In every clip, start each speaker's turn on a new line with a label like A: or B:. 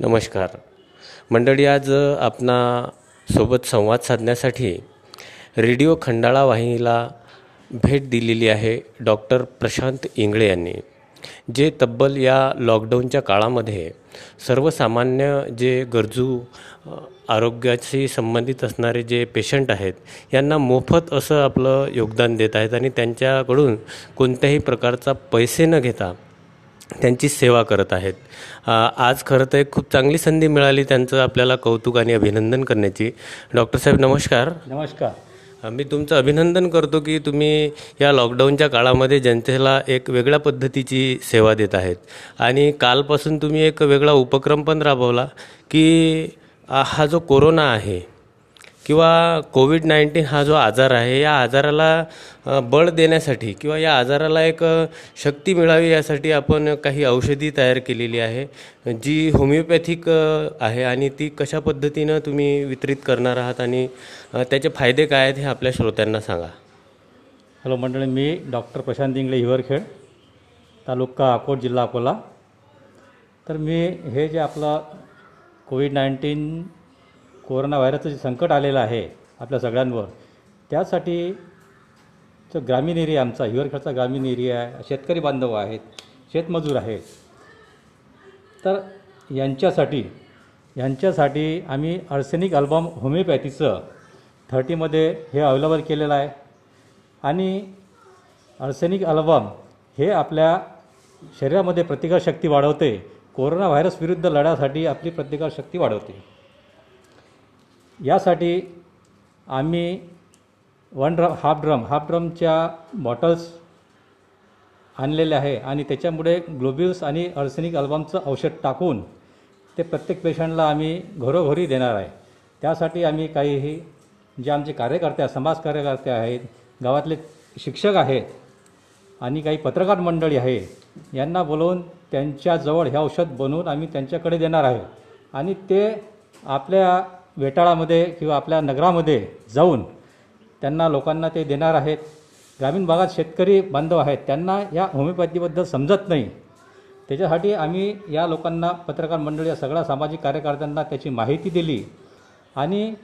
A: नमस्कार. मंडळी आज आपणा सोबत संवाद साधण्यासाठी रेडिओ खंडाळा वाहिनीला भेट दिलेली आहे डॉक्टर प्रशांत इंगळे यांनी जे तब्बल या लॉकडाऊनच्या काळामध्ये सर्वसामान्य जे गरजू आरोग्याशी संबंधित असणारे जे पेशंट आहेत यांना मोफत असं आपलं योगदान देत आहेत आणि त्यांच्याकडून कोणत्याही प्रकारचा पैसे न घेता त्यांची सेवा करत आहेत. आज खरं तर एक खूप चांगली संधी मिळाली त्यांचं आपल्याला कौतुक आणि अभिनंदन करण्याची. डॉक्टर साहेब नमस्कार.
B: नमस्कार.
A: मी तुमचं अभिनंदन करतो की तुम्ही या लॉकडाऊनच्या काळामध्ये जनतेला एक वेगळ्या पद्धतीची सेवा देत आहेत. आणि कालपासून तुम्ही एक वेगळा उपक्रम पण राबवला की हा जो कोरोना आहे किंवा कोविड नाईन्टीन हा जो आजार आहे या आजाराला बळ देण्यासाठी किंवा या आजाराला एक शक्ती मिळावी यासाठी आपण काही औषधी तयार केलेली आहे जी होमिओपॅथिक आहे आणि ती कशा पद्धतीनं तुम्ही वितरित करणार आहात आणि त्याचे फायदे काय आहेत हे आपल्या श्रोत्यांना सांगा.
B: हॅलो मंडळी मी डॉक्टर प्रशांत इंगळे हिवरखेड तालुका अकोट जिल्हा अकोला. तर मी हे जे आपलं कोविड नाईन्टीन कोरोना व्हायरसचं जे संकट आलेलं आहे आपल्या सगळ्यांवर त्यासाठी जो ग्रामीण एरिया आमचा हिवरखेडचा ग्रामीण एरिया आहे शेतकरी बांधव आहेत शेतमजूर आहेत तर यांच्यासाठी यांच्यासाठी आम्ही अर्सेनिक अल्बम होमिओपॅथीचं थर्टीमध्ये हे अवेलेबल केलेलं आहे. आणि अर्सेनिक अल्बम हे आपल्या शरीरामध्ये प्रतिकारशक्ती वाढवते. कोरोना व्हायरस विरुद्ध लढ्यासाठी आपली प्रतिकारशक्ती वाढवते. यासाठी आम्ही one drum half drum half ड्रमच्या बॉटल्स आणलेले आहे आणि त्याच्यामुळे ग्लोब्युल्स आणि अर्सेनिक अल्बमचं औषध टाकून ते प्रत्येक पेशंटला आम्ही घरोघरी देणार आहे. त्यासाठी आम्ही काहीही जे आमचे कार्यकर्ते आहेत समाज कार्यकर्ते आहेत गावातले शिक्षक आहेत आणि काही पत्रकार मंडळी आहे यांना बोलवून त्यांच्याजवळ हे औषध बनवून आम्ही त्यांच्याकडे देणार आहे. आणि ते आपल्या वेटाळामध्ये किंवा आपल्या नगरामध्ये जाऊन त्यांना लोकांना ते देणार आहेत. ग्रामीण भागात शेतकरी बांधव आहेत. त्यांना या होमिओपॅथीबद्दल समजत नाही. त्याच्यासाठी आम्ही या लोकांना पत्रकार मंडळी या सगळ्या सामाजिक कार्यकर्त्यांना त्याची माहिती दिली. आणि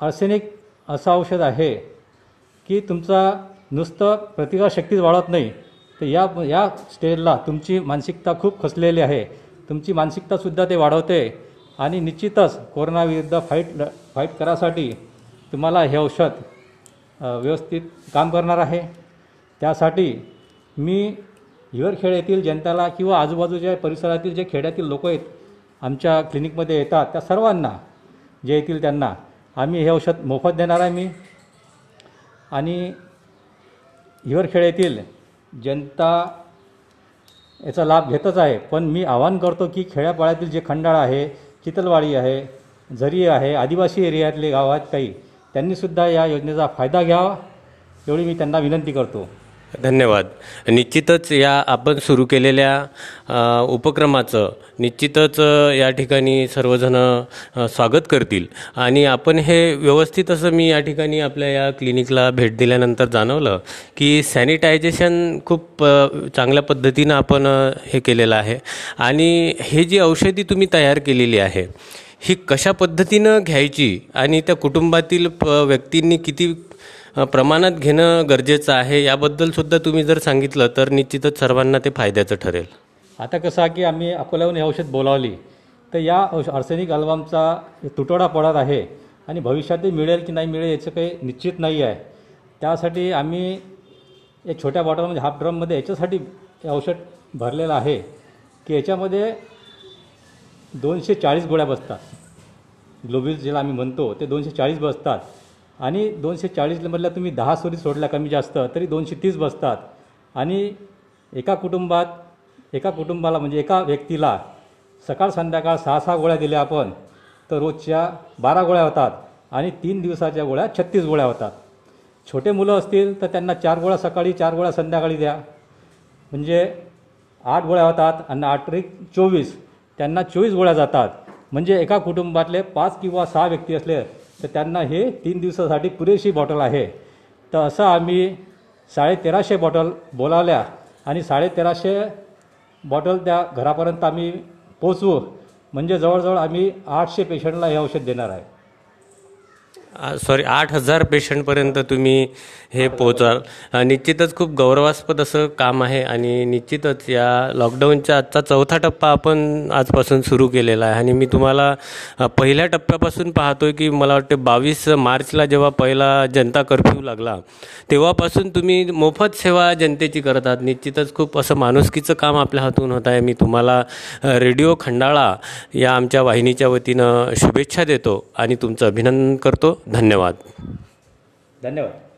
B: अर्सेनिक असं औषध आहे की तुमचा नुसतं प्रतिकारशक्तीच वाढत नाही. तर या या स्टेजला तुमची मानसिकता खूप खचलेली आहे. तुमची मानसिकतासुद्धा ते वाढवते. आणि निश्चितच कोरोनाविरुद्ध फाईट ल- फाईट करासाठी तुम्हाला हे औषध व्यवस्थित काम करणार आहे. त्यासाठी मी हिवरखेड येथील जनतेला किंवा आजूबाजूच्या परिसरातील जे खेड्यातील लोक आहेत आमच्या क्लिनिकमध्ये येतात त्या सर्वांना जे येतील त्यांना आम्ही हे औषध मोफत देणार आहे मी. आणि हिवरखेड येथील जनता याचा लाभ घेतच आहे. पण मी आवाहन करतो की खेड्यापाड्यातील जे खंडाळा आहे चितलवाडी आहे झरी आहे आदिवासी एरियातले गाव आहेत काही त्यांनीसुद्धा या योजनेचा फायदा घ्यावा एवढी मी त्यांना विनंती करतो.
A: धन्यवाद. निश्चितच या आपण सुरू केलेल्या उपक्रमाचं निश्चितच या ठिकाणी सर्वजण स्वागत करतील. आणि आपण हे व्यवस्थित असं मी या ठिकाणी आपल्या या क्लिनिकला भेट दिल्यानंतर जाणवलं की सॅनिटायझेशन खूप चांगल्या पद्धतीनं आपण हे केलेलं आहे. आणि हे जी औषधी तुम्ही तयार केलेली आहे ही कशा पद्धतीनं घ्यायची आणि त्या कुटुंबातील प व्यक्तींनी किती प्रमाणात घेणं गरजेचं आहे याबद्दल सुद्धा तुम्ही जर सांगितलं तर निश्चितच सर्वांना ते फायद्याचं ठरेल.
B: आता कसं आहे की आम्ही अकोल्याहून हे औषध बोलावली तर या औष अर्सेनिक अल्बमचा तुटवडा पडत आहे आणि भविष्यातही मिळेल की नाही मिळेल याचं काही निश्चित नाही आहे. त्यासाठी आम्ही या छोट्या बॉटलमध्ये हाफ ड्रममध्ये याच्यासाठी हे औषध भरलेलं आहे की याच्यामध्ये दोनशे चाळीस गोळ्या बसतात. ग्लोबिल्स ज्याला आम्ही म्हणतो ते दोनशे चाळीस बसतात. आणि दोनशे चाळीसमधल्या तुम्ही दहा सोरी सोडल्या कमी जास्त तरी दोनशे तीस बसतात. आणि एका कुटुंबात एका कुटुंबाला म्हणजे एका व्यक्तीला सकाळ संध्याकाळ सहा सहा गोळ्या दिल्या आपण तर रोजच्या बारा गोळ्या होतात आणि तीन दिवसाच्या गोळ्या छत्तीस गोळ्या होतात. छोटे मुलं असतील तर त्यांना चार गोळ्या सकाळी चार गोळ्या संध्याकाळी द्या. म्हणजे आठ गोळ्या होतात आणि आठ त्रिक चोवीस त्यांना चोवीस गोळ्या जातात. म्हणजे एका कुटुंबातले पाच किंवा सहा व्यक्ती असले तर त्यांना हे तीन दिवसासाठी पुरेशी बॉटल आहे. तर असं आम्ही साडेतेराशे बॉटल बोलावल्या आणि साडेतेराशे बॉटल त्या घरापर्यंत आम्ही पोचवू म्हणजे जवळजवळ आम्ही आठशे पेशंटला हे औषध देणार आहे.
A: सॉरी आठ हजार पेशंटपर्यंत तुम्ही हे पोहोचाल. निश्चितच खूप गौरवास्पद असं काम आहे आणि निश्चितच या लॉकडाऊनच्या आजचा चौथा टप्पा आपण आजपासून सुरू केलेला आहे. आणि मी तुम्हाला पहिल्या टप्प्यापासून पाहतो आहे की मला वाटते बावीस मार्चला जेव्हा पहिला जनता कर्फ्यू लागला तेव्हापासून तुम्ही मोफत सेवा जनतेची करत आहात. निश्चितच खूप असं माणुसकीचं काम आपल्या हातून होत आहे. मी तुम्हाला रेडिओ खंडाळा या आमच्या वाहिनीच्या वतीनं शुभेच्छा देतो आणि तुमचं अभिनंदन करतो. धन्यवाद.
B: धन्यवाद.